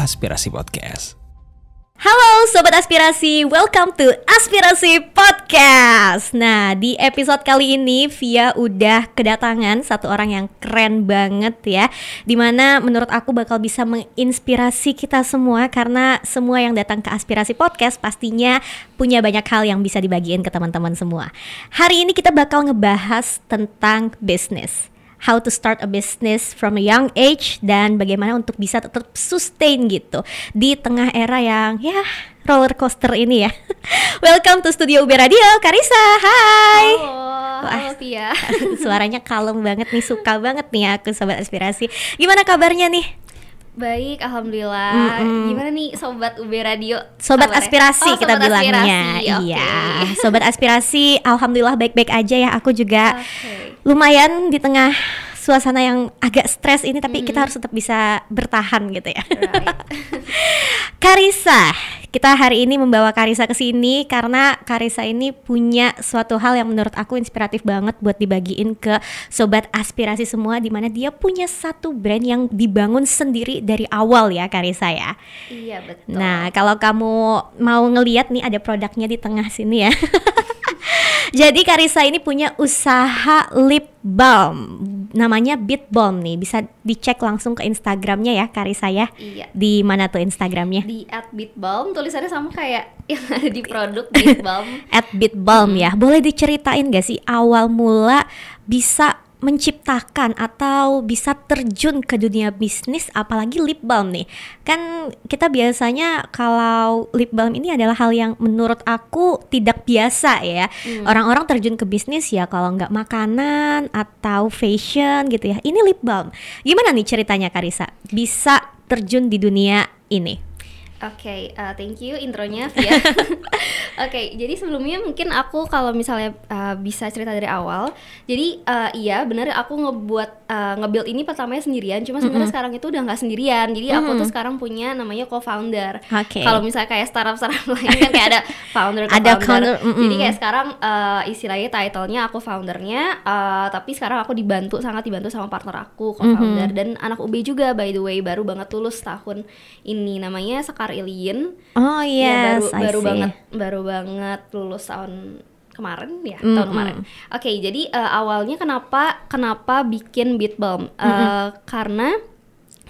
Aspirasi Podcast. Halo Sobat Aspirasi, welcome to Aspirasi Podcast. Nah di episode kali ini Via udah kedatangan satu orang yang keren banget ya Di mana menurut aku bakal bisa menginspirasi kita semua Karena semua yang datang ke Aspirasi Podcast pastinya punya banyak hal yang bisa dibagiin ke teman-teman semua. Hari ini kita bakal ngebahas tentang bisnis how to start a business from a young age dan bagaimana untuk bisa tetap sustain gitu di tengah era yang ya roller coaster ini ya. Welcome to Studio UB Radio, Karisa. Hai. Halo, halo Pia. Suaranya kalem banget nih, suka banget nih aku sobat aspirasi. Gimana kabarnya nih? Baik, alhamdulillah. Mm -mm. Gimana nih sobat UB Radio? Sobat kabarnya? aspirasi Oh, kita sobat bilangnya. aspirasi, oke. Iya. Sobat aspirasi, alhamdulillah baik-baik aja ya. Aku juga Oke. lumayan di tengah suasana yang agak stres ini tapi kita harus tetap bisa bertahan gitu ya. Right. Karisa, kita hari ini membawa Karisa ke sini karena Karisa ini punya suatu hal yang menurut aku inspiratif banget buat dibagiin ke sobat aspirasi semua di mana dia punya satu brand yang dibangun sendiri dari awal ya Karisa ya. Iya, betul. Nah, kalau kamu mau ngeliat nih ada produknya di tengah sini ya. Jadi Karisa ini punya usaha lip balm, namanya Beat Balm nih. Bisa dicek langsung ke Instagramnya ya Karisa ya. Iya. Di mana tuh Instagramnya? Di at Beatbalm tulisannya sama kayak yang ada di produk Beatbalm. At Beat Balm ya. Boleh diceritain gak sih awal mula bisa menciptakan atau bisa terjun ke dunia bisnis apalagi lip balm nih. Kan kita biasanya kalau lip balm ini adalah hal yang menurut aku tidak biasa ya. Orang-orang terjun ke bisnis ya kalau nggak makanan atau fashion gitu ya. Ini lip balm. Gimana nih ceritanya Karisa bisa terjun di dunia ini? Oke, uh, thank you intronya Via. Oke, jadi sebelumnya mungkin aku kalau misalnya uh, bisa cerita dari awal, jadi uh, iya benar aku ngebuat uh, nge-build ini pertamanya sendirian, cuma sebenarnya sekarang itu udah nggak sendirian. Jadi aku tuh sekarang punya namanya co-founder. Oke. Kalau misalnya kayak startup-startup lain kan kayak ada founder Ada co-founder. founder, mm-mm. Jadi kayak sekarang uh, istilahnya title-nya aku foundernya, uh, tapi sekarang aku dibantu sangat dibantu sama partner aku co-founder dan anak UB juga by the way baru banget lulus tahun ini namanya Sekar Ilien. oh Ya, yes baru I baru see. banget baru banget lulus tahun kemarin ya Mm, tahun mm. kemarin. Oke jadi eh, awalnya kenapa kenapa bikin beat balm Eh, karena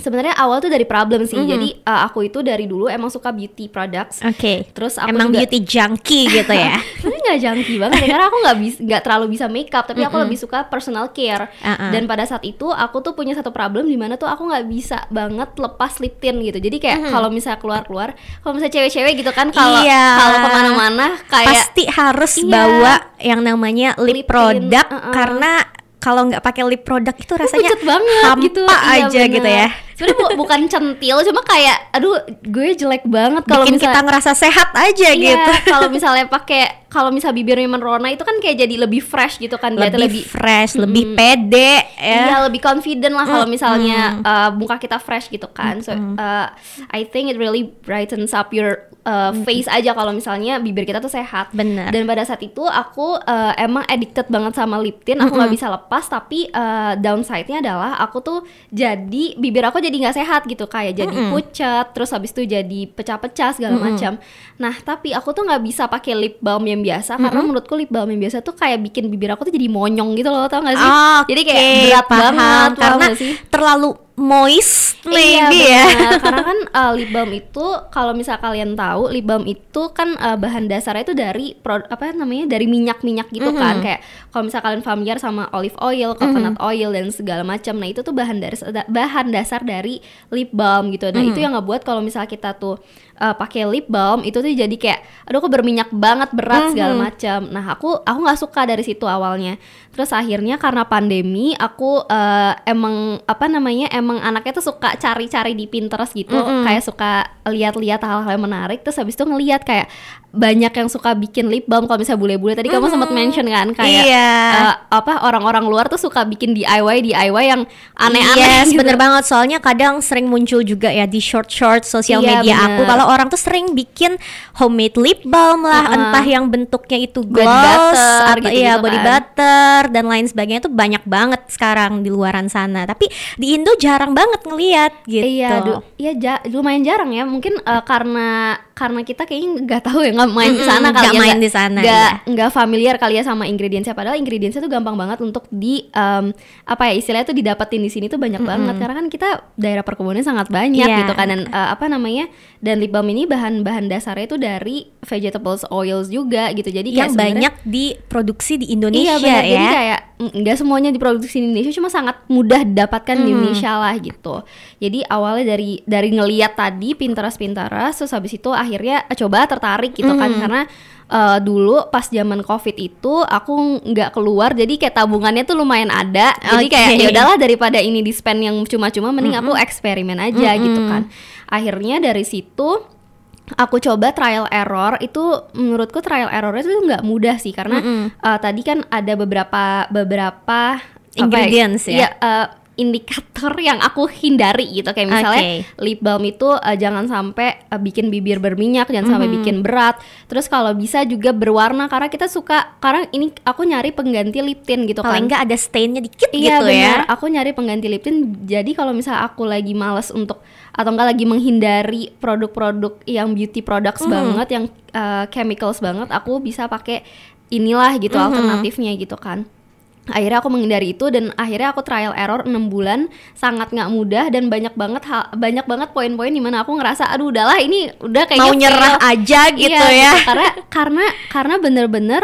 sebenarnya awal tuh dari problem sih. Jadi eh, aku itu dari dulu emang suka beauty products. Oke. Terus aku Emang juga- beauty junkie gitu ya. Sebenarnya nggak junkie banget ya karena aku nggak bisa nggak terlalu bisa makeup tapi aku lebih suka personal care Uh-uh. dan pada saat itu aku tuh punya satu problem di mana tuh aku nggak bisa banget lepas lip tint gitu jadi kayak kalau misalnya keluar keluar kalau misalnya cewek-cewek gitu kan kalau Iya. kalau ke mana-mana kayak Pasti harus Iya. bawa yang namanya lip, Lip tint, produk uh-uh. karena kalau nggak pakai lip produk itu rasanya pucet banget hampa gitu Iya, aja bener. gitu ya. Sebenarnya bu- bukan centil cuma kayak aduh gue jelek banget kalau Bikin kita misalnya ngerasa sehat aja Iya, gitu. kalau misalnya pakai kalau misalnya bibirnya merona itu kan kayak jadi lebih fresh gitu kan Lebih, Dilihatnya fresh, lebih pede Iya ya. lebih confident lah kalau misalnya uh, muka kita fresh gitu kan. So uh, I think it really brightens up your uh, face aja kalau misalnya bibir kita tuh sehat. Bener. Dan pada saat itu aku uh, emang addicted banget sama lip tint. Aku nggak bisa lepas. Tapi uh, downside-nya adalah aku tuh jadi bibir aku jadi nggak sehat gitu kayak jadi pucat. Terus habis itu jadi pecah-pecah segala macam. Nah tapi aku tuh nggak bisa pakai lip balm yang biasa karena menurutku lip balm yang biasa tuh kayak bikin bibir aku tuh jadi monyong gitu loh tau gak sih? jadi kayak berat paham. banget karena sih? terlalu moist Iya maybe ya. benar. Karena kan uh, lip balm itu kalau misal kalian tahu lip balm itu kan uh, bahan dasarnya itu dari pro, apa namanya dari minyak-minyak gitu kan kayak kalau misal kalian familiar sama olive oil, coconut oil dan segala macam. Nah itu tuh bahan dasar bahan dasar dari lip balm gitu. Nah itu yang ngebuat kalau misal kita tuh uh, pakai lip balm itu tuh jadi kayak aduh kok berminyak banget berat segala macam. Nah aku aku nggak suka dari situ awalnya. Terus akhirnya karena pandemi aku uh, emang apa namanya emang anaknya tuh suka cari-cari di Pinterest gitu, kayak suka lihat-lihat hal-hal yang menarik. Terus habis itu ngelihat kayak banyak yang suka bikin lip balm kalau misalnya bule-bule tadi kamu sempat mention kan kayak Iya. eh, apa orang-orang luar tuh suka bikin DIY DIY yang aneh-aneh Yes, gitu. bener banget. Soalnya kadang sering muncul juga ya di short-short sosial Iya, media bener. aku. Kalau orang tuh sering bikin homemade lip balm lah, Uh-uh. entah yang bentuknya itu Body gloss butter atau gitu-gitu iya kan. body butter dan lain sebagainya tuh banyak banget sekarang di luaran sana. Tapi di Indo jarang banget ngelihat gitu. Iya, iya ja- lumayan jarang ya. Mungkin eh, karena karena kita kayaknya nggak tahu ya nggak main di sana kali ya, main di sana, nggak iya. nggak familiar kali ya sama ingredientsnya. Padahal ingredientsnya tuh gampang banget untuk di em, apa ya istilahnya tuh didapetin di sini tuh banyak banget karena kan kita daerah perkebunan sangat banyak Iya. gitu kan dan eh, apa namanya dan lip balm ini bahan-bahan dasarnya itu dari vegetables oils juga gitu. Jadi yang banyak diproduksi di Indonesia Iya ya. Jadi kayak mm, nggak semuanya diproduksi di Indonesia, cuma sangat mudah didapatkan di Indonesia lah gitu. Jadi awalnya dari dari ngeliat tadi Pinterest Pinterest, terus habis itu akhirnya eh, coba tertarik gitu kan. Karena eh, dulu pas zaman covid itu aku nggak keluar jadi kayak tabungannya tuh lumayan ada. Jadi kayak ya udahlah daripada ini di spend yang cuma-cuma mending aku eksperimen aja gitu kan. Akhirnya dari situ aku coba trial error itu menurutku trial error itu nggak mudah sih karena uh, tadi kan ada beberapa beberapa apa Ingredients ya? Iya, uh, indikator yang aku hindari gitu kayak misalnya Oke. lip balm itu uh, jangan sampai uh, bikin bibir berminyak jangan sampai bikin berat terus kalau bisa juga berwarna karena kita suka karena ini aku nyari pengganti lip tint gitu Paling kan nggak ada stainnya dikit Iya gitu benar, ya. aku nyari pengganti lip tint. Jadi kalau misal aku lagi males untuk atau enggak lagi menghindari produk-produk yang beauty products Mhm. banget, yang uh, chemicals banget, aku bisa pakai inilah gitu Mhm. alternatifnya gitu kan. Akhirnya aku menghindari itu dan akhirnya aku trial error 6 bulan sangat nggak mudah dan banyak banget hal, banyak banget poin-poin di mana aku ngerasa aduh udahlah ini udah kayaknya Mau nyerah fail. aja gitu Iya, ya. karena karena karena bener-bener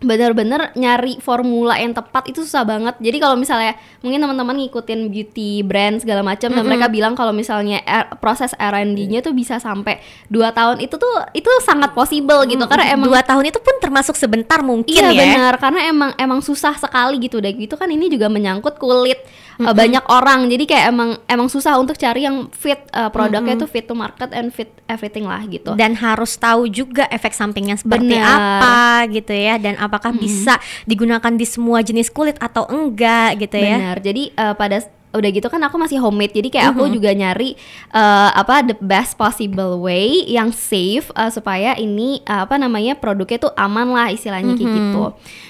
bener-bener nyari formula yang tepat itu susah banget. Jadi kalau misalnya mungkin teman-teman ngikutin beauty brand segala macam dan mereka bilang kalau misalnya R- proses R&D-nya tuh bisa sampai 2 tahun itu tuh itu sangat possible gitu. Karena emang dua tahun itu pun termasuk sebentar mungkin Iya ya. benar. Karena emang emang susah sekali gitu. Udah gitu kan ini juga menyangkut kulit uh, banyak orang jadi kayak emang emang susah untuk cari yang fit uh, produknya tuh fit to market and fit everything lah gitu. Dan harus tahu juga efek sampingnya seperti Benar. apa gitu ya dan apakah bisa digunakan di semua jenis kulit atau enggak gitu ya. Benar. Jadi uh, pada udah gitu kan aku masih homemade jadi kayak aku juga nyari uh, apa the best possible way yang safe uh, supaya ini uh, apa namanya produknya tuh aman lah istilahnya kayak gitu.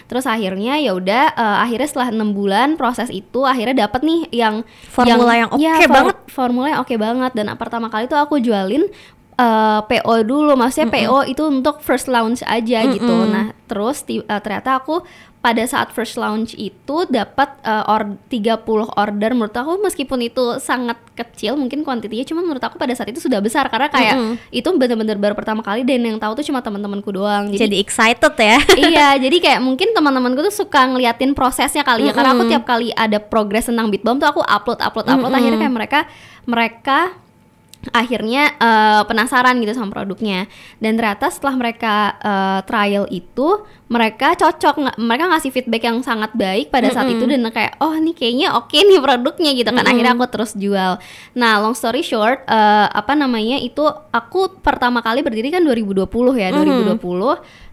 Terus akhirnya ya udah uh, akhirnya setelah enam bulan proses itu akhirnya dapat nih yang Formula yang oke Iya, banget. Formula yang oke banget dan pertama kali tuh aku jualin uh, PO dulu maksudnya PO itu untuk first launch aja gitu. Nah, terus uh, ternyata aku pada saat first launch itu dapat uh, or 30 order. Menurut aku meskipun itu sangat kecil mungkin kuantitinya cuma menurut aku pada saat itu sudah besar. Karena kayak itu benar-benar baru pertama kali dan yang tahu tuh cuma teman-temanku doang. Jadi, Jadi excited ya. iya, jadi kayak mungkin teman-temanku tuh suka ngeliatin prosesnya kali ya. Karena aku tiap kali ada progres tentang beat bomb tuh aku upload upload upload. Akhirnya kayak mereka mereka akhirnya eh, penasaran gitu sama produknya. Dan ternyata setelah mereka eh, trial itu mereka cocok mereka ngasih feedback yang sangat baik pada saat itu dan kayak oh ini kayaknya oke nih produknya gitu kan. Akhirnya aku terus jual. Nah long story short eh, apa namanya itu aku pertama kali berdiri kan 2020 ya 2020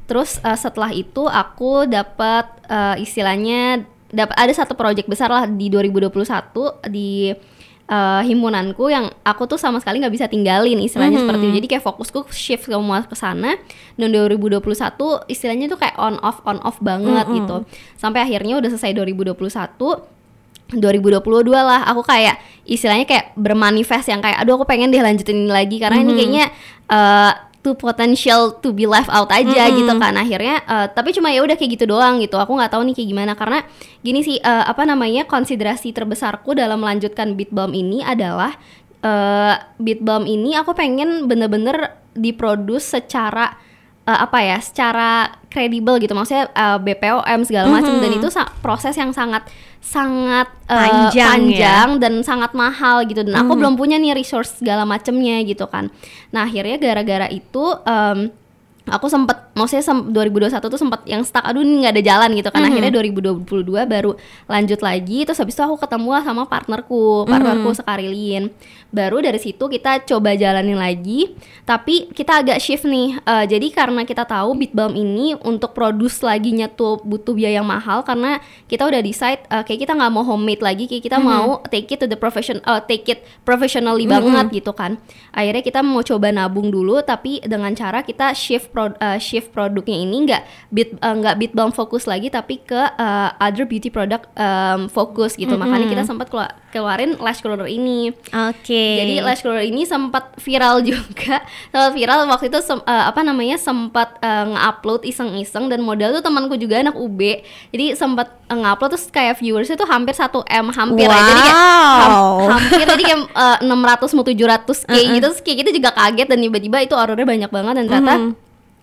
terus eh, setelah itu aku dapat eh, istilahnya dapat ada satu project besar lah di 2021 di eh, himpunanku yang aku tuh sama sekali nggak bisa tinggalin istilahnya seperti itu. Jadi kayak fokusku shift semua ke sana. Dan 2021 istilahnya tuh kayak on off on off banget gitu. Sampai akhirnya udah selesai 2021 2022 lah aku kayak istilahnya kayak bermanifest yang kayak aduh aku pengen deh lanjutin ini lagi. Karena ini kayaknya uh, too potential to be left out aja gitu kan. Akhirnya uh, tapi cuma ya udah kayak gitu doang gitu. Aku nggak tahu nih kayak gimana. Karena gini sih uh, apa namanya konsiderasi terbesarku dalam melanjutkan beat balm ini adalah uh, beat balm ini aku pengen bener-bener diproduce secara uh, apa ya secara kredibel gitu. Maksudnya uh, BPOM segala macam dan itu sa- proses yang sangat sangat uh, Panjang ya. panjang dan sangat mahal gitu. Dan aku belum punya nih resource segala macemnya gitu kan. Nah akhirnya gara-gara itu em, aku sempet maksudnya sem 2021 tuh sempat yang stuck aduh ini nggak ada jalan gitu kan. Mhm. akhirnya 2022 baru lanjut lagi terus habis itu aku ketemu lah sama partnerku partnerku Mhm. Sekarilin. Baru dari situ kita coba jalanin lagi tapi kita agak shift nih. Eh, jadi karena kita tahu Beat Balm ini untuk produce laginya tuh butuh biaya yang mahal karena kita udah decide eh, kayak kita nggak mau homemade lagi kayak kita mau take it to the profession eh, take it professionally banget gitu kan. Akhirnya kita mau coba nabung dulu tapi dengan cara kita shift pro- eh, shift produknya ini nggak beat eh, nggak beat balm fokus lagi tapi ke eh, other beauty product em, fokus gitu. Makanya kita sempat kelu- keluarin lash curler ini. Oke. jadi lash curler ini sempat viral juga. Sempat viral waktu itu sem- eh, apa namanya sempat eh, nge-upload iseng-iseng dan modal tuh temanku juga anak UB jadi sempat eh, nge-upload terus kayak viewersnya tuh hampir 1 m hampir ya jadi kayak ham- Wow. hampir tadi kayak eh, 600 mau 700 k gitu. Terus kayak kita juga kaget dan tiba-tiba itu ordernya banyak banget dan ternyata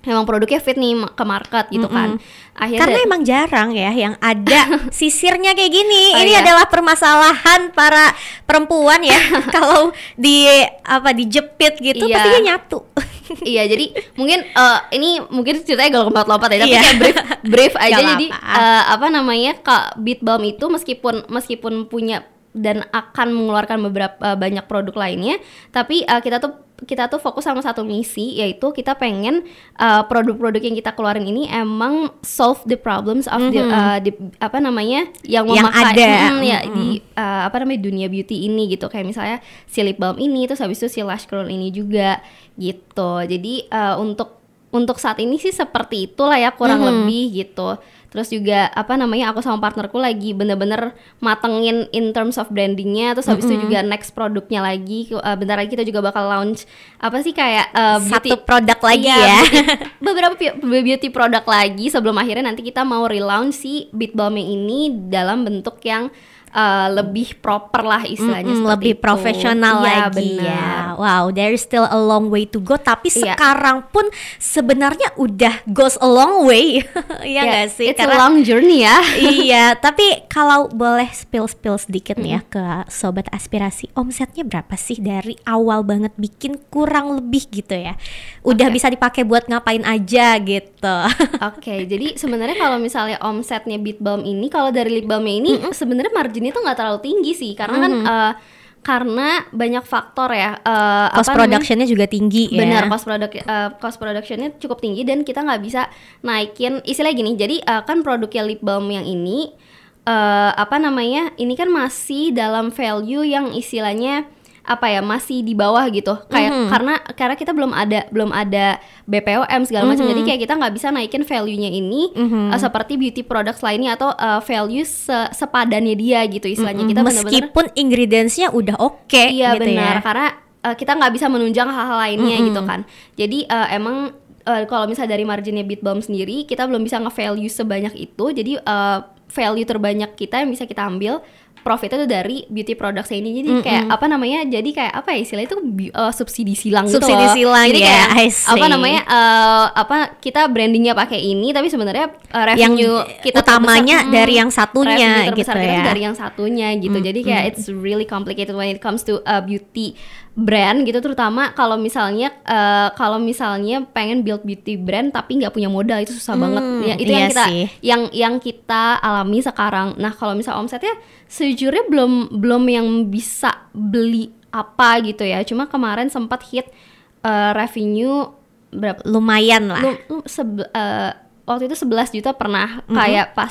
emang produknya fit nih ke market gitu kan akhirnya Karena emang jarang ya yang ada sisirnya kayak gini. Oh, Ini iya. adalah permasalahan para perempuan ya. Kalau di apa dijepit gitu Iya. pasti dia nyatu. iya jadi mungkin eh, ini mungkin ceritanya kalau lompat-lompat ya tapi Iya. kayak brief brief aja Gak jadi apa-apa. eh, apa namanya kak beat balm itu meskipun meskipun punya dan akan mengeluarkan beberapa eh, banyak produk lainnya tapi eh, kita tuh kita tuh fokus sama satu misi yaitu kita pengen eh, produk-produk yang kita keluarin ini emang solve the problems of the, eh, the- apa namanya yang Yang memakai ada. Mm, ya di eh, apa namanya dunia beauty ini gitu. Kayak misalnya si lip balm ini terus habis itu si lash curl ini juga gitu. Jadi eh, untuk untuk saat ini sih seperti itulah ya kurang lebih gitu terus juga apa namanya aku sama partnerku lagi bener-bener matengin in terms of brandingnya terus habis itu juga next produknya lagi Eh, bentar lagi kita juga bakal launch apa sih kayak eh, beauty Satu produk lagi Iya, ya. beauty- beberapa beauty produk lagi sebelum akhirnya nanti kita mau relaunch si Beat Balm yang ini dalam bentuk yang uh, lebih proper lah istilahnya Mm-mm, seperti lebih profesional Iya, lagi benar. ya. Wow, there is still a long way to go. Tapi Iya. sekarang pun sebenarnya udah goes a long way, ya Ya, nggak sih? It's a long journey ya. iya, tapi kalau boleh spill-spill sedikit nih ya ke sobat aspirasi, omsetnya berapa sih dari awal banget bikin kurang lebih gitu ya? Udah Oke. bisa dipakai buat ngapain aja gitu. Oke, jadi sebenarnya kalau misalnya omsetnya Beat Balm ini, kalau dari lip balmnya ini sebenarnya marginnya tuh nggak terlalu tinggi sih, karena kan eh, karena banyak faktor ya. eh, Cost apa productionnya juga tinggi ya. Benar, cost produk eh, cost productionnya cukup tinggi dan kita nggak bisa naikin istilah gini. Jadi eh, kan produknya lip balm yang ini eh, apa namanya? Ini kan masih dalam value yang istilahnya apa ya masih di bawah gitu kayak Mhm. karena karena kita belum ada belum ada BPOM segala macam jadi kayak kita nggak bisa naikin value-nya ini Mhm. eh, seperti beauty products lainnya atau eh, value se- sepadannya dia gitu istilahnya kita benar-benar Meskipun ingredientsnya udah oke Iya gitu benar ya. karena uh, kita nggak bisa menunjang hal-hal lainnya Mm-mm. gitu kan. Jadi uh, emang uh, kalau misalnya dari marginnya Beat Balm sendiri kita belum bisa nge-value sebanyak itu. Jadi uh, value terbanyak kita yang bisa kita ambil profitnya tuh dari beauty products ini jadi kayak apa namanya jadi kayak apa ya istilahnya itu uh, subsidi silang gitu Subsidi loh. silang jadi ya, kayak apa namanya uh, apa kita brandingnya pakai ini tapi sebenarnya uh, yang revenue kita utamanya terbesar- dari mm, yang satunya gitu ya. dari yang satunya gitu. Jadi kayak it's really complicated when it comes to uh, beauty brand gitu terutama kalau misalnya uh, kalau misalnya pengen build beauty brand tapi nggak punya modal itu susah banget ya itu iya yang kita sih. yang yang kita alami sekarang nah kalau misal omsetnya sejujurnya belum belum yang bisa beli apa gitu ya cuma kemarin sempat hit uh, revenue berapa lumayan lah. lu, lu sebe- uh, waktu itu 11 juta pernah kayak pas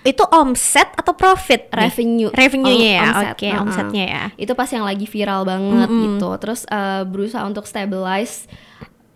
Itu omset atau profit? revenue Revenue-nya ya. Om- omset, Oke, uh-uh. omsetnya ya. itu pas yang lagi viral banget gitu terus eh, berusaha untuk stabilize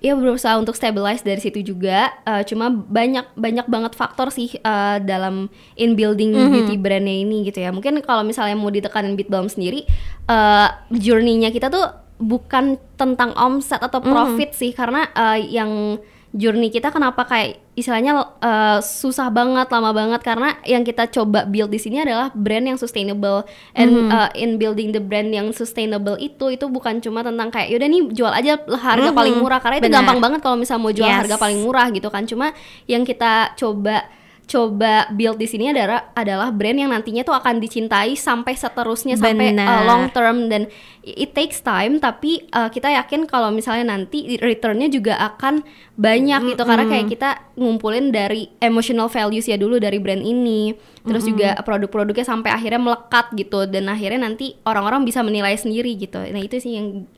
ya berusaha untuk stabilize dari situ juga. Eh, cuma banyak banyak banget faktor sih eh, dalam in building beauty brandnya ini gitu ya. Mungkin kalau misalnya mau ditekanin Beat Balm sendiri eh, journey-nya kita tuh bukan tentang omset atau profit sih. Karena eh, yang journey kita kenapa kayak istilahnya eh, susah banget lama banget karena yang kita coba build di sini adalah brand yang sustainable and uh, in building the brand yang sustainable itu itu bukan cuma tentang kayak yaudah nih jual aja harga Mhm. paling murah karena itu Benar. gampang banget kalau misalnya mau jual Yes. harga paling murah gitu kan cuma yang kita coba coba build di sini adalah adalah brand yang nantinya tuh akan dicintai sampai seterusnya sampai uh, long term dan it takes time tapi uh, kita yakin kalau misalnya nanti returnnya juga akan banyak mm -hmm. gitu karena kayak kita ngumpulin dari emotional values ya dulu dari brand ini terus mm -hmm. juga produk-produknya sampai akhirnya melekat gitu dan akhirnya nanti orang-orang bisa menilai sendiri gitu nah itu sih yang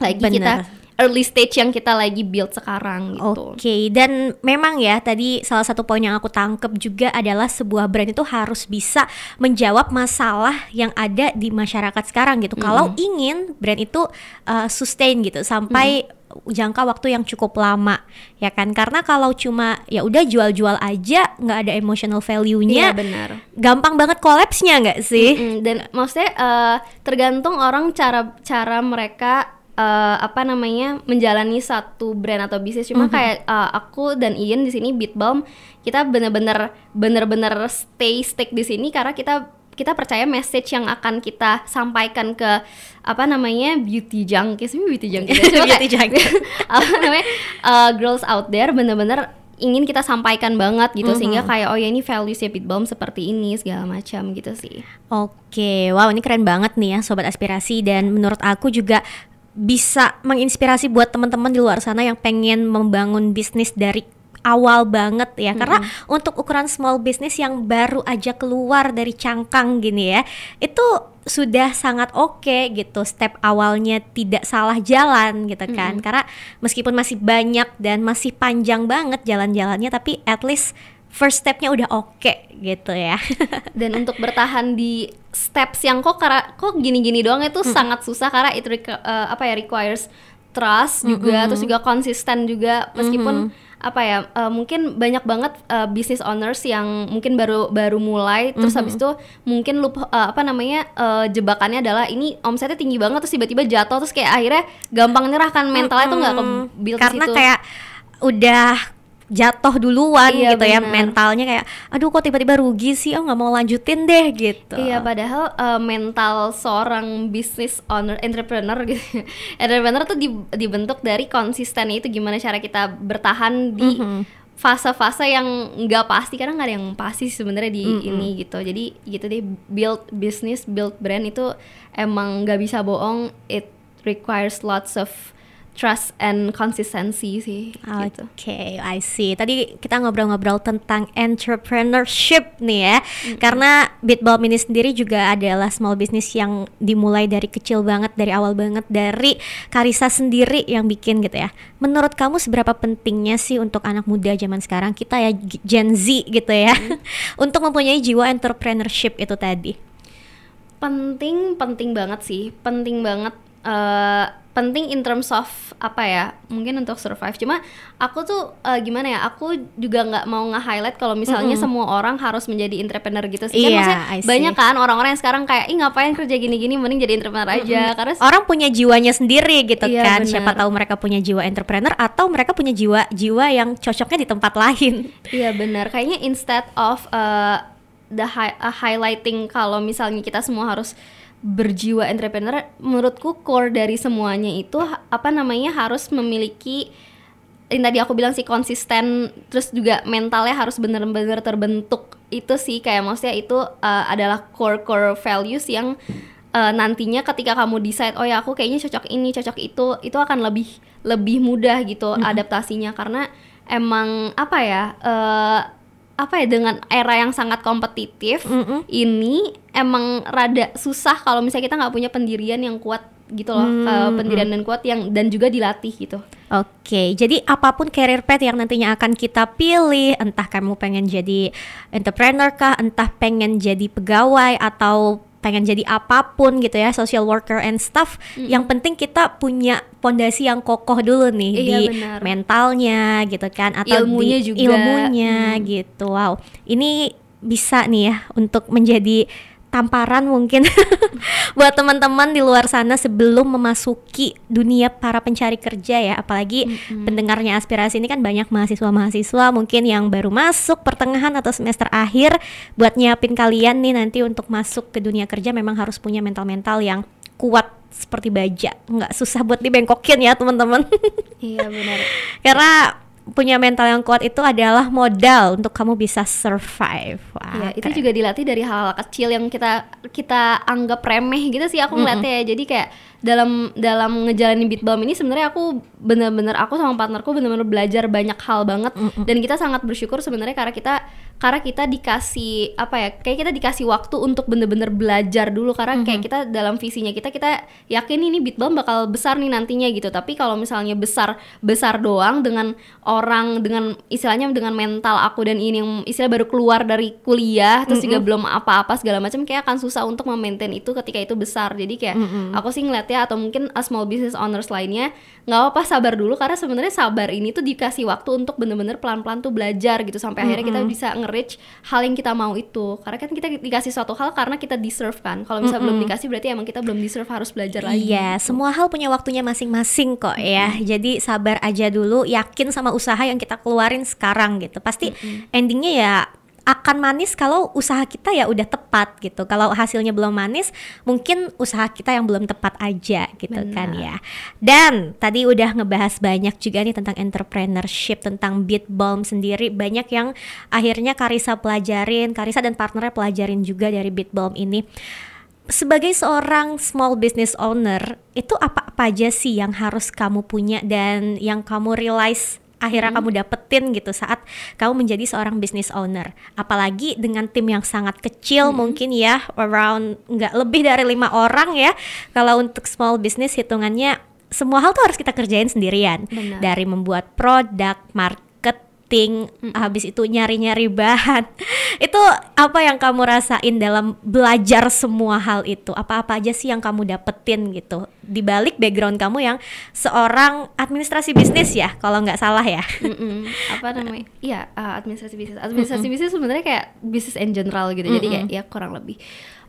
lagi Bener. kita early stage yang kita lagi build sekarang gitu. Oke, okay. dan memang ya tadi salah satu poin yang aku tangkep juga adalah sebuah brand itu harus bisa menjawab masalah yang ada di masyarakat sekarang gitu. Mm. Kalau ingin brand itu uh, sustain gitu sampai mm jangka waktu yang cukup lama ya kan karena kalau cuma ya udah jual-jual aja nggak ada emotional value-nya iya, benar gampang banget kolapsnya nggak sih mm -hmm. dan maksudnya uh, tergantung orang cara cara mereka uh, apa namanya menjalani satu brand atau bisnis cuma mm -hmm. kayak uh, aku dan Ian di sini Beatbalm kita bener-bener bener-bener stay stick di sini karena kita kita percaya message yang akan kita sampaikan ke apa namanya beauty junkies beauty junkies beauty junkies apa namanya uh, girls out there bener-bener ingin kita sampaikan banget gitu mm -hmm. sehingga kayak oh ya ini values ya Pitbalm seperti ini segala macam gitu sih. Oke, wow ini keren banget nih ya sobat aspirasi dan menurut aku juga bisa menginspirasi buat teman-teman di luar sana yang pengen membangun bisnis dari awal banget ya mm -hmm. karena untuk ukuran small business yang baru aja keluar dari cangkang gini ya itu sudah sangat oke okay, gitu step awalnya tidak salah jalan gitu kan mm -hmm. karena meskipun masih banyak dan masih panjang banget jalan-jalannya tapi at least first stepnya udah oke okay, gitu ya dan untuk bertahan di steps yang kok karena kok gini-gini doang itu hmm. sangat susah karena itu uh, apa ya requires trust juga -hmm. terus juga konsisten juga meskipun -hmm. apa ya uh, mungkin banyak banget uh, business owners yang mungkin baru baru mulai terus mm -hmm. habis itu mungkin lupa uh, apa namanya uh, jebakannya adalah ini omsetnya tinggi banget terus tiba-tiba jatuh terus kayak akhirnya gampang nyerah kan mentalnya mm -hmm. tuh nggak ke build karena kayak udah jatuh duluan iya, gitu ya, bener. ya mentalnya kayak aduh kok tiba-tiba rugi sih oh nggak mau lanjutin deh gitu iya padahal uh, mental seorang business owner entrepreneur gitu entrepreneur tuh dibentuk dari konsisten itu gimana cara kita bertahan di mm -hmm fase-fase yang nggak pasti karena nggak ada yang pasti sebenarnya di mm -hmm. ini gitu jadi gitu deh build business build brand itu emang nggak bisa bohong it requires lots of trust and consistency sih gitu. Oke, okay, I see. Tadi kita ngobrol-ngobrol tentang entrepreneurship nih ya. Mm-hmm. Karena Bitbalm ini sendiri juga adalah small business yang dimulai dari kecil banget, dari awal banget dari Karisa sendiri yang bikin gitu ya. Menurut kamu seberapa pentingnya sih untuk anak muda zaman sekarang kita ya Gen Z gitu ya mm-hmm. untuk mempunyai jiwa entrepreneurship itu tadi? Penting, penting banget sih. Penting banget uh, penting in terms of apa ya mungkin untuk survive. Cuma aku tuh uh, gimana ya aku juga nggak mau nge-highlight kalau misalnya mm -hmm. semua orang harus menjadi entrepreneur gitu. Sih kan yeah, maksudnya banyak kan orang-orang yang sekarang kayak ih ngapain kerja gini-gini mending jadi entrepreneur aja. Mm -hmm. karena orang punya jiwanya sendiri gitu iya, kan. bener. siapa tahu mereka punya jiwa entrepreneur atau mereka punya jiwa jiwa yang cocoknya di tempat lain. Iya benar. Kayaknya instead of uh, the hi uh, highlighting kalau misalnya kita semua harus berjiwa entrepreneur menurutku core dari semuanya itu apa namanya harus memiliki yang tadi aku bilang sih konsisten terus juga mentalnya harus benar-benar terbentuk itu sih kayak maksudnya itu uh, adalah core core values yang uh, nantinya ketika kamu decide oh ya aku kayaknya cocok ini cocok itu itu akan lebih lebih mudah gitu mm -hmm. adaptasinya karena emang apa ya uh, apa ya dengan era yang sangat kompetitif mm -hmm. ini emang rada susah kalau misalnya kita nggak punya pendirian yang kuat gitu loh mm -hmm. pendirian dan kuat yang dan juga dilatih gitu. Oke, okay, jadi apa pun career path yang nantinya akan kita pilih, entah kamu pengen jadi entrepreneur kah, entah pengen jadi pegawai atau pengen jadi apa pun gitu ya social worker and stuff mm -hmm. yang penting kita punya pondasi yang kokoh dulu nih iya, di benar. mentalnya gitu kan atau ilmunya di juga. ilmunya hmm. gitu wow ini bisa nih ya untuk menjadi tamparan mungkin buat teman-teman di luar sana sebelum memasuki dunia para pencari kerja ya apalagi mm-hmm. pendengarnya aspirasi ini kan banyak mahasiswa-mahasiswa mungkin yang baru masuk pertengahan atau semester akhir buat nyiapin kalian nih nanti untuk masuk ke dunia kerja memang harus punya mental-mental yang kuat seperti baja. Nggak susah buat dibengkokin ya teman-teman. Iya benar. Karena punya mental yang kuat itu adalah modal untuk kamu bisa survive. Wah, Ya, itu juga dilatih dari hal-hal kecil yang kita kita anggap remeh gitu sih aku ngeliatnya ya. Jadi kayak dalam dalam ngejalanin beat balm ini sebenarnya aku bener-bener aku sama partnerku bener-bener belajar banyak hal banget. Dan kita sangat bersyukur sebenarnya karena kita karena kita dikasih apa ya kayak kita dikasih waktu untuk bener-bener belajar dulu. Karena kayak kita dalam visinya kita kita yakin ini balm bakal besar nih nantinya gitu. Tapi kalau misalnya besar besar doang dengan orang dengan istilahnya dengan mental aku dan ini yang istilah baru keluar dari kuliah terus juga belum apa-apa segala macam kayak akan susah untuk memaintain itu ketika itu besar. Jadi kayak aku sih ngeliatnya atau mungkin a small business owners lainnya nggak apa sabar dulu. Karena sebenarnya sabar ini tuh dikasih waktu untuk bener-bener pelan-pelan tuh belajar gitu sampai akhirnya kita bisa nge-reach hal yang kita mau itu. Karena kan kita dikasih suatu hal karena kita deserve kan. Kalau misalnya belum dikasih berarti emang kita belum deserve harus belajar lagi. Iya, semua hal punya waktunya masing-masing kok ya. Jadi sabar aja dulu, yakin sama usaha yang kita keluarin sekarang gitu. Pasti endingnya ya akan manis kalau usaha kita ya udah tepat gitu. Kalau hasilnya belum manis, mungkin usaha kita yang belum tepat aja gitu kan ya. Dan tadi udah ngebahas banyak juga nih tentang entrepreneurship, tentang Beat Balm sendiri. Banyak yang akhirnya Karisa pelajarin, Karisa dan partnernya pelajarin juga dari Beat Balm ini sebagai seorang small business owner, itu apa-apa aja sih yang harus kamu punya dan yang kamu realize akhirnya kamu dapetin gitu saat kamu menjadi seorang business owner. Apalagi dengan tim yang sangat kecil mungkin ya, around nggak lebih dari lima orang ya. Kalau untuk small business hitungannya semua hal tuh harus kita kerjain sendirian. Benar. Dari membuat produk, marketing, habis itu nyari-nyari bahan. itu apa yang kamu rasain dalam belajar semua hal itu? Apa-apa aja sih yang kamu dapetin gitu? Di balik background kamu yang seorang administrasi bisnis ya, kalau nggak salah ya. Mm-mm. apa namanya? Iya, uh, administrasi bisnis. Administrasi bisnis sebenarnya kayak bisnis in general gitu. Jadi kayak ya kurang lebih.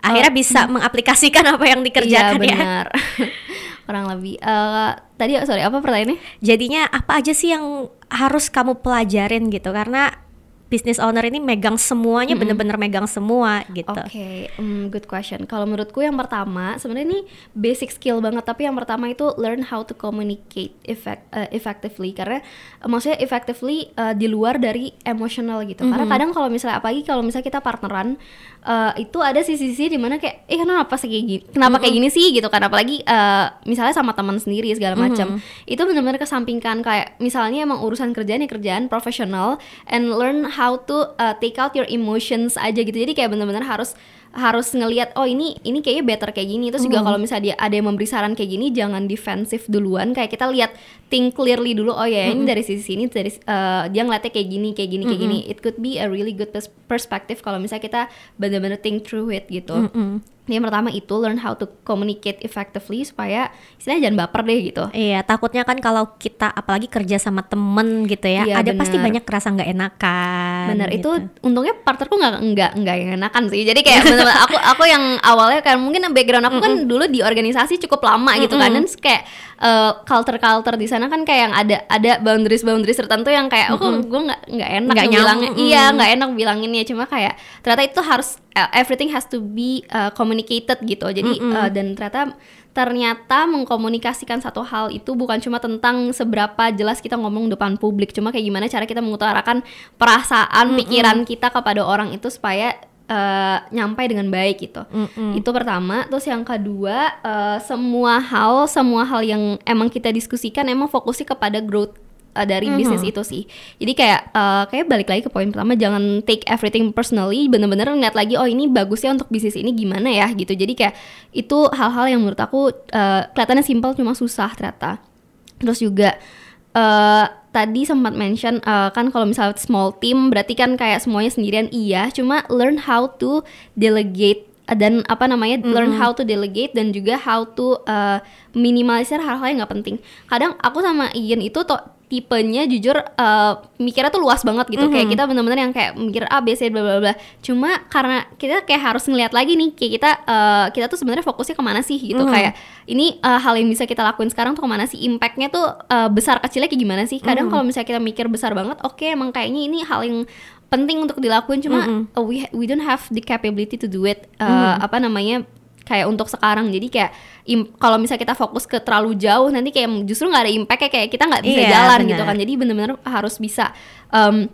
Akhirnya bisa mengaplikasikan apa yang dikerjakan iya, ya. kurang lebih. Eh, tadi sorry apa pertanyaannya? Jadinya apa aja sih yang harus kamu pelajarin gitu? Karena business owner ini megang semuanya, bener-bener megang semua gitu. Oke, hmm, good question. Kalau menurutku yang pertama, sebenarnya ini basic skill banget. Tapi yang pertama itu learn how to communicate effect, uh, effectively. Karena uh, maksudnya effectively uh, di luar dari emotional gitu. Karena kadang kalau misalnya apalagi kalau misalnya kita partneran, uh, itu ada sisi-sisi di mana kayak, eh kenapa sih kayak gini? Kenapa kayak gini sih gitu kan? Apalagi uh, misalnya sama teman sendiri segala macam. Itu benar-benar kesampingkan kayak misalnya emang urusan kerjaan ya kerjaan profesional and learn how to uh, take out your emotions aja gitu. Jadi kayak benar-benar harus harus ngelihat oh ini ini kayaknya better kayak gini. Terus juga kalau misalnya dia ada yang memberi saran kayak gini jangan defensif duluan. Kayak kita lihat think clearly dulu. Oh ya ini dari sisi ini dari uh, dia ngeliatnya kayak gini kayak gini kayak gini. It could be a really good pers- perspective kalau misalnya kita benar-benar think through it gitu yang pertama itu learn how to communicate effectively supaya istilahnya jangan baper deh gitu Iya, takutnya kan kalau kita apalagi kerja sama temen gitu ya, Iya, ada pasti bener. banyak kerasa nggak enakan. Bener gitu. itu untungnya partnerku nggak nggak nggak enakan sih. Jadi kayak bener-bener aku aku yang awalnya kan mungkin background aku kan dulu di organisasi cukup lama gitu kan dan kayak culture culture di sana kan kayak yang ada ada boundaries boundaries tertentu yang kayak oh gue nggak nggak enak Nggak bilangnya. nyambung. iya nggak enak bilanginnya. Cuma kayak ternyata itu harus uh, everything has to be uh, communicated gitu. Jadi uh, dan ternyata ternyata mengkomunikasikan satu hal itu bukan cuma tentang seberapa jelas kita ngomong depan publik, cuma kayak gimana cara kita mengutarakan perasaan, pikiran kita kepada orang itu supaya uh, nyampai dengan baik gitu. Itu pertama. Terus yang kedua, uh, semua hal, semua hal yang emang kita diskusikan emang fokusnya kepada growth uh, dari bisnis itu sih. Jadi kayak uh, kayak balik lagi ke poin pertama jangan take everything personally, bener-bener ngeliat lagi oh ini bagusnya untuk bisnis ini gimana ya gitu. Jadi kayak itu hal-hal yang menurut aku uh, kelihatannya simpel cuma susah ternyata. Terus juga uh, tadi sempat mention uh, kan kalau misalnya small team berarti kan kayak semuanya sendirian iya, cuma learn how to delegate uh, dan apa namanya learn how to delegate dan juga how to uh, minimalisir hal-hal yang nggak penting. Kadang aku sama Ian itu to tipenya jujur uh, mikirnya tuh luas banget gitu. Kayak kita bener-bener yang kayak mikir A B C bla bla bla. Cuma karena kita kayak harus ngeliat lagi nih kayak kita uh, kita tuh sebenarnya fokusnya ke mana sih gitu. Kayak ini uh, hal yang bisa kita lakuin sekarang tuh ke mana sih? Impactnya tuh uh, besar kecilnya kayak gimana sih? Kadang kalau misalnya kita mikir besar banget oke emang kayaknya ini hal yang penting untuk dilakuin. Cuma uh, we we don't have the capability to do it uh, apa namanya kayak untuk sekarang. Jadi kayak kalau misalnya kita fokus ke terlalu jauh nanti kayak justru nggak ada impact kayak kita nggak bisa Iya, jalan benar. gitu kan. Jadi bener-bener harus bisa em,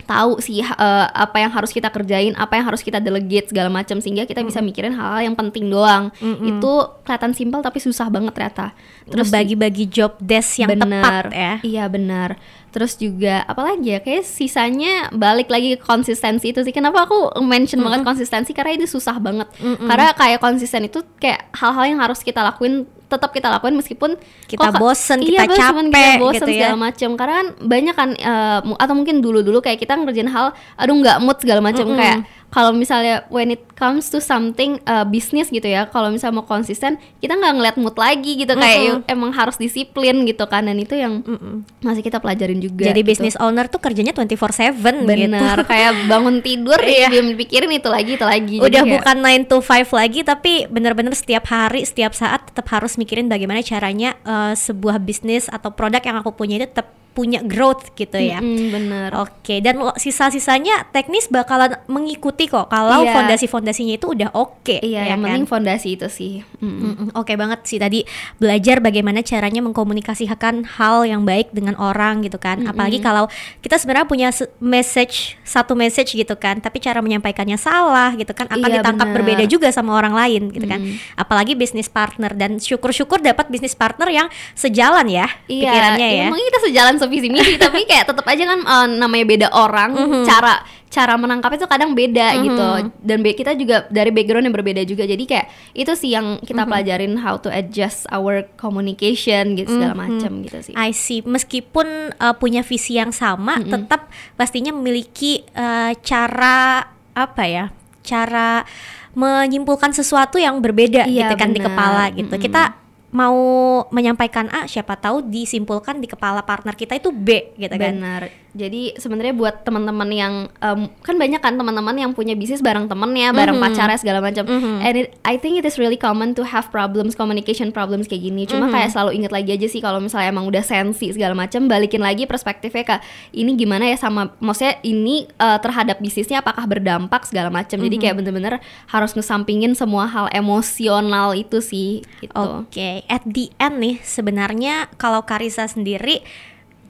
tahu sih eh, apa yang harus kita kerjain apa yang harus kita delegate segala macam sehingga kita bisa mikirin hal-hal yang penting doang. Itu kelihatan simpel tapi susah banget ternyata. Terus bagi-bagi job desk yang tepat ya. Iya benar. Terus juga apalagi ya kayak sisanya balik lagi ke konsistensi itu sih. Kenapa aku mention banget konsistensi karena itu susah banget. Karena kayak konsisten itu kayak hal-hal yang harus kita lakuin tetap kita lakuin meskipun Kita kok- bosen, iya, kita meskipun kita capek bosen gitu ya. segala macam karena kan banyak kan eh, mu- atau mungkin dulu-dulu kayak kita ngerjain hal aduh nggak mood segala macam kayak kalau misalnya when it comes to something uh, bisnis gitu ya kalau misalnya mau konsisten kita nggak ngeliat mood lagi gitu kayak Mm-mm. emang harus disiplin gitu kan dan itu yang Mm-mm. masih kita pelajarin juga Jadi gitu. business owner tuh kerjanya 24/7 benar gitu. kayak bangun tidur ya belum dipikirin itu lagi itu lagi Jadi Udah kayak- bukan 9 to 5 lagi tapi bener-bener setiap hari, setiap saat tetap harus mikirin bagaimana caranya eh, sebuah bisnis atau produk yang aku punya itu tetap punya growth gitu ya. Mm-mm, bener Oke, dan lo- sisa-sisanya teknis bakalan mengikuti kok kalau Iya. fondasi-fondasinya itu udah oke. iya ya yang kan? penting fondasi itu sih. Mm-mm, Oke banget sih tadi belajar bagaimana caranya mengkomunikasikan hal yang baik dengan orang gitu kan. Apalagi kalau kita sebenarnya punya message satu message gitu kan, tapi cara menyampaikannya salah gitu kan akan Iya, ditangkap benar. berbeda juga sama orang lain gitu kan. Apalagi bisnis partner dan syukur-syukur dapat bisnis partner yang sejalan ya pikirannya ya. Emang kita sejalan sevisi misi tapi kayak tetap aja kan eh, namanya beda orang, Mhm. cara cara menangkap itu kadang beda gitu. Dan kita juga dari background yang berbeda juga. Jadi kayak itu sih yang kita Mhm. pelajarin how to adjust our communication gitu segala macam gitu sih. I see. Meskipun uh, punya visi yang sama, tetap pastinya memiliki uh, cara apa ya? Cara menyimpulkan sesuatu yang berbeda Iya, gitu kan di benar. kepala gitu. Kita mau menyampaikan A, siapa tahu disimpulkan di kepala partner kita itu B gitu kan. Jadi sebenarnya buat teman-teman yang em, kan banyak kan teman-teman yang punya bisnis bareng temennya, bareng Mhm. pacarnya segala macam. Mhm. And it- I think it is really common to have problems, communication problems kayak gini. Cuma Mhm. kayak selalu inget lagi aja sih kalau misalnya emang udah sensi segala macam, balikin lagi perspektifnya ke ini gimana ya sama maksudnya ini eh, terhadap bisnisnya apakah berdampak segala macam. Jadi Mhm. kayak bener-bener harus ngesampingin semua hal emosional itu sih gitu. Oke, at the end nih sebenarnya kalau Karisa sendiri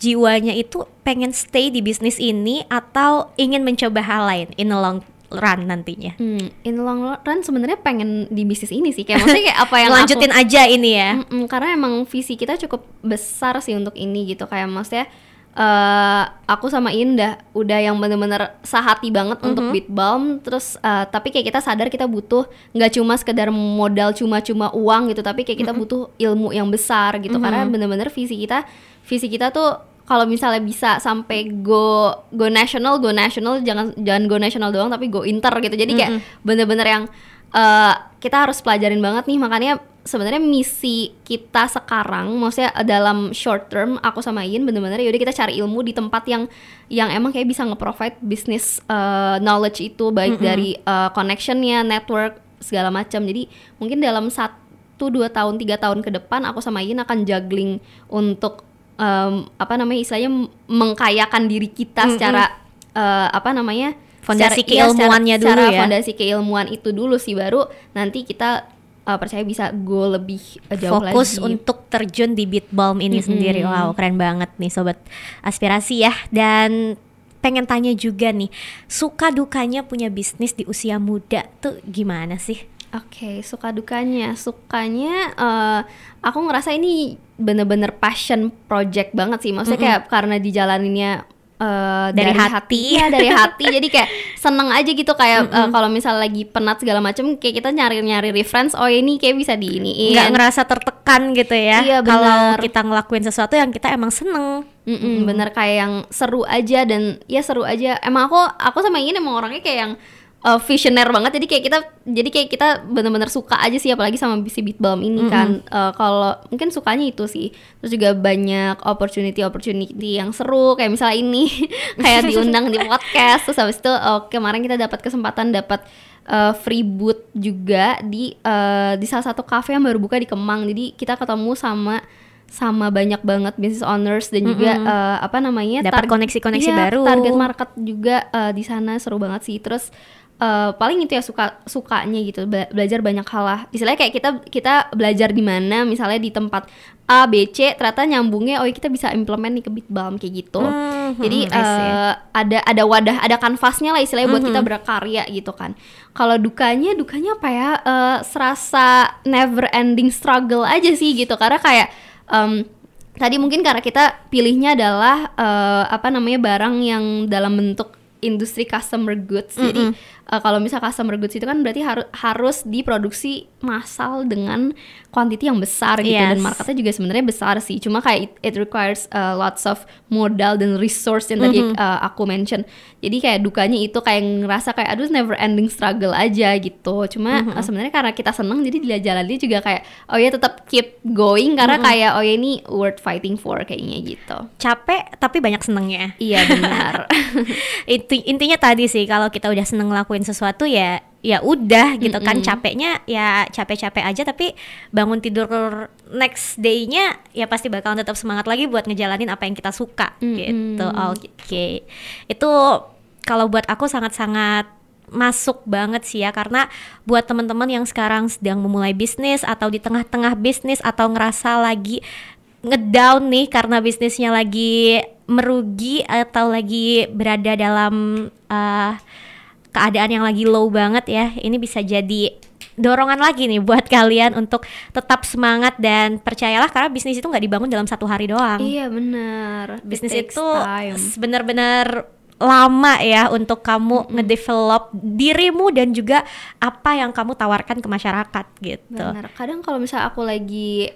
jiwanya itu pengen stay di bisnis ini atau ingin mencoba hal lain in the long run nantinya. Hmm, in the long run sebenarnya pengen di bisnis ini sih kayak maksudnya kayak apa yang aku- Lanjutin aja ini ya. Mm-mm, karena emang visi kita cukup besar sih untuk ini gitu kayak maksudnya eh aku sama Indah udah yang bener-bener sehati banget untuk Beat Balm terus eh, tapi kayak kita sadar kita butuh nggak cuma sekedar modal cuma-cuma uang gitu tapi kayak kita butuh ilmu yang besar gitu karena bener-bener visi kita visi kita tuh kalau misalnya bisa sampai go go national go national jangan jangan go national doang tapi go inter gitu. Jadi kayak bener-bener yang eh, kita harus pelajarin banget nih. Makanya sebenarnya misi kita sekarang maksudnya dalam short term aku sama Ian bener-bener yaudah kita cari ilmu di tempat yang yang emang kayak bisa nge-provide bisnis eh, knowledge itu. Baik dari eh, connectionnya network segala macam. Jadi mungkin dalam satu dua tahun tiga tahun ke depan aku sama Ian akan juggling untuk em, apa namanya istilahnya mengkayakan diri kita secara eh, apa namanya Fondasi secara- iya, secara- keilmuannya dulu secara ya. fondasi keilmuan itu dulu sih baru nanti kita uh, percaya bisa go lebih uh, jauh Fokus lagi. untuk terjun di Beat Balm ini sendiri. Wow, keren banget nih sobat aspirasi ya. Dan pengen tanya juga nih, suka dukanya punya bisnis di usia muda tuh gimana sih? Oke, suka dukanya. Sukanya eh, aku ngerasa ini bener-bener passion project banget sih. Maksudnya kayak karena dijalaninnya eh, Dari hati. Iya, dari hati. Jadi kayak seneng aja gitu kayak eh, kalau misalnya lagi penat segala macam kayak kita nyari-nyari reference, oh ini kayak bisa di ini. Nggak ngerasa tertekan gitu ya? Iya, Kalau kita ngelakuin sesuatu yang kita emang seneng. Mm-mm, bener kayak yang seru aja dan ya seru aja. Emang aku aku sama ini emang orangnya kayak yang uh, visioner banget. Jadi kayak kita jadi kayak kita bener-bener suka aja sih apalagi sama si Beat Balm ini kan. Uh, kalau mungkin sukanya itu sih. Terus juga banyak opportunity opportunity yang seru kayak misalnya ini kayak diundang di podcast terus habis itu uh, kemarin kita dapat kesempatan dapat uh, free booth juga di uh, di salah satu cafe yang baru buka di Kemang. Jadi kita ketemu sama sama banyak banget business owners dan juga uh, apa namanya Dapat target- koneksi-koneksi iya, baru. target market juga uh, di sana seru banget sih terus uh, paling itu ya suka sukanya gitu Be belajar banyak hal lah istilahnya kayak kita kita belajar di mana misalnya di tempat A B C ternyata nyambungnya oh kita bisa implement nih ke Bitbalm kayak gitu mm -hmm, jadi uh, ada ada wadah ada kanvasnya lah istilahnya buat mm -hmm. kita berkarya gitu kan kalau dukanya dukanya apa ya uh, serasa never ending struggle aja sih gitu karena kayak um, tadi mungkin karena kita pilihnya adalah uh, apa namanya barang yang dalam bentuk industri customer goods. Mm -hmm. Jadi uh, kalau misal customer goods itu kan berarti harus harus diproduksi massal dengan quantity yang besar gitu yes. dan marketnya juga sebenarnya besar sih. Cuma kayak it, it requires uh, lots of modal dan resource yang tadi mm -hmm. uh, aku mention. Jadi kayak dukanya itu kayak ngerasa kayak aduh never ending struggle aja gitu. Cuma mm -hmm. uh, sebenarnya karena kita seneng jadi dia jalannya juga kayak oh ya tetap keep going karena mm -hmm. kayak oh ya ini worth fighting for kayaknya gitu. Capek tapi banyak senengnya. Iya benar. Inti intinya tadi sih kalau kita udah seneng ngelakuin sesuatu ya ya udah gitu mm kan capeknya ya capek-capek aja tapi bangun tidur next day-nya ya pasti bakalan tetap semangat lagi buat ngejalanin apa yang kita suka mm -hmm. gitu oke okay. itu kalau buat aku sangat-sangat masuk banget sih ya karena buat teman-teman yang sekarang sedang memulai bisnis atau di tengah-tengah bisnis atau ngerasa lagi ngedown nih karena bisnisnya lagi merugi atau lagi berada dalam uh, keadaan yang lagi low banget ya ini bisa jadi dorongan lagi nih buat kalian untuk tetap semangat dan percayalah karena bisnis itu nggak dibangun dalam satu hari doang. Iya benar. Bisnis itu benar-benar lama ya untuk kamu mm -hmm. ngedevelop dirimu dan juga apa yang kamu tawarkan ke masyarakat gitu. Benar. Kadang kalau misalnya aku lagi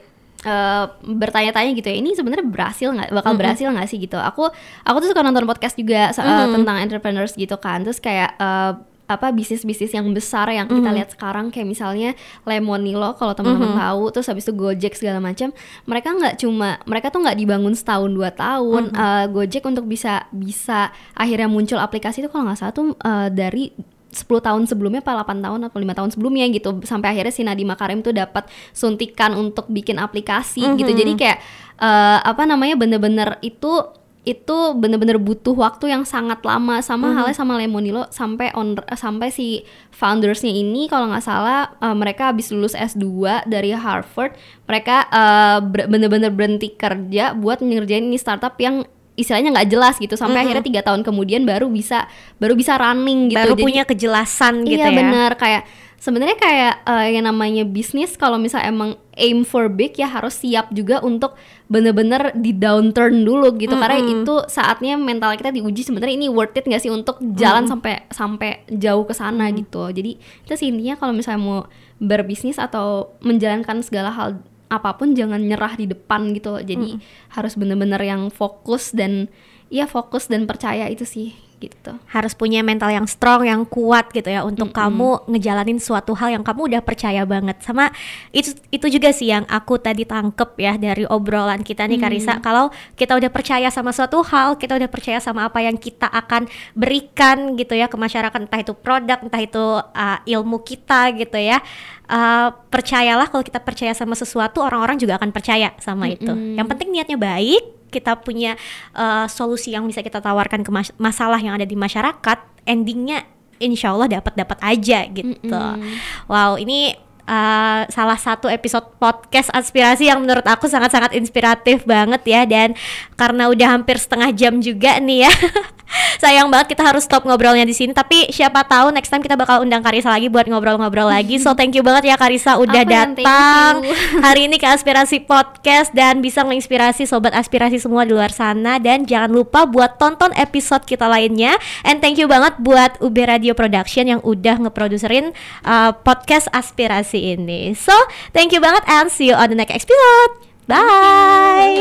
uh, bertanya-tanya gitu ya ini sebenarnya berhasil nggak bakal mm -hmm. berhasil nggak sih gitu aku aku tuh suka nonton podcast juga uh, mm -hmm. tentang entrepreneurs gitu kan terus kayak uh, apa bisnis-bisnis yang besar yang kita mm -hmm. lihat sekarang kayak misalnya Lemonilo kalau teman-teman mm -hmm. tahu terus habis itu Gojek segala macam mereka nggak cuma mereka tuh nggak dibangun setahun dua tahun mm -hmm. uh, Gojek untuk bisa bisa akhirnya muncul aplikasi itu kalau nggak salah tuh uh, dari 10 tahun sebelumnya apa 8 tahun atau lima tahun sebelumnya gitu sampai akhirnya si Nadiem Makarim tuh dapat suntikan untuk bikin aplikasi mm -hmm. gitu jadi kayak uh, apa namanya bener-bener itu itu bener-bener butuh waktu yang sangat lama sama mm-hmm. halnya sama Lemonilo sampai on sampai si foundersnya ini kalau nggak salah uh, mereka habis lulus S2 dari Harvard mereka uh, bener-bener berhenti kerja buat ngerjain ini startup yang istilahnya nggak jelas gitu sampai mm -hmm. akhirnya tiga tahun kemudian baru bisa baru bisa running gitu baru Jadi, punya kejelasan gitu iya, ya benar kayak sebenarnya kayak uh, yang namanya bisnis kalau misal emang aim for big ya harus siap juga untuk bener-bener di downturn dulu gitu mm -hmm. karena itu saatnya mental kita diuji sebenarnya ini worth it gak sih untuk jalan mm -hmm. sampai sampai jauh ke sana mm -hmm. gitu jadi itu sih intinya kalau misalnya mau berbisnis atau menjalankan segala hal apa pun jangan nyerah di depan gitu jadi hmm. harus bener-bener yang fokus dan ya fokus dan percaya itu sih gitu. Harus punya mental yang strong, yang kuat gitu ya untuk mm -hmm. kamu ngejalanin suatu hal yang kamu udah percaya banget. Sama itu itu juga sih yang aku tadi tangkep ya dari obrolan kita nih mm. Karisa. Kalau kita udah percaya sama suatu hal, kita udah percaya sama apa yang kita akan berikan gitu ya ke masyarakat, entah itu produk, entah itu uh, ilmu kita gitu ya. Uh, percayalah kalau kita percaya sama sesuatu, orang-orang juga akan percaya sama mm -hmm. itu. Yang penting niatnya baik, kita punya uh, solusi yang bisa kita tawarkan ke mas masalah yang ada di masyarakat, endingnya insya Allah dapat dapat aja gitu. Mm -hmm. Wow, ini uh, salah satu episode podcast aspirasi yang menurut aku sangat-sangat inspiratif banget ya. Dan karena udah hampir setengah jam juga nih ya sayang banget kita harus stop ngobrolnya di sini. Tapi siapa tahu next time kita bakal undang Karisa lagi buat ngobrol-ngobrol lagi. So thank you banget ya Karisa udah datang hari ini ke aspirasi podcast dan bisa menginspirasi sobat aspirasi semua di luar sana. Dan jangan lupa buat tonton episode kita lainnya. And thank you banget buat UB Radio Production yang udah ngeproduserin uh, podcast aspirasi ini. So, thank you banget and see you on the next episode. Bye.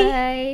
Bye.